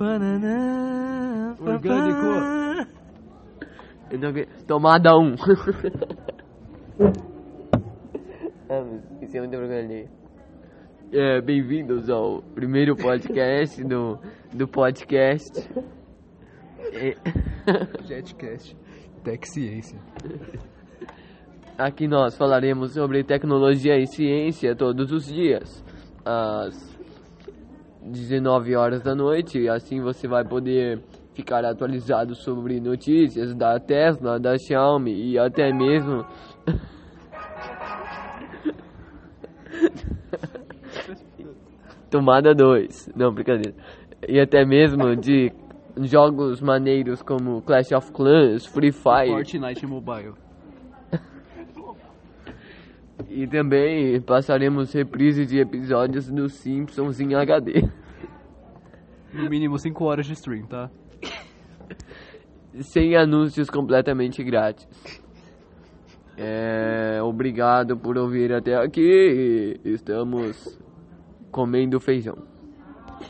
Banana, Orgânico. Tomada 1. ah, mas isso é vergonha alheia. É, bem-vindos ao primeiro podcast do, do podcast. É, Jetcast. Tech Ciência. Aqui nós falaremos sobre tecnologia e ciência todos os dias, às 19 horas da noite. e Assim você vai poder ficar atualizado sobre notícias da Tesla, da Xiaomi e até mesmo. Tomada 2. Não, brincadeira. E até mesmo de jogos maneiros como Clash of Clans, Free Fire. Fortnite Mobile. E também passaremos reprise de episódios dos Simpsons em HD. No mínimo 5 horas de stream, tá? Sem anúncios completamente grátis. É, obrigado por ouvir até aqui. Estamos comendo feijão.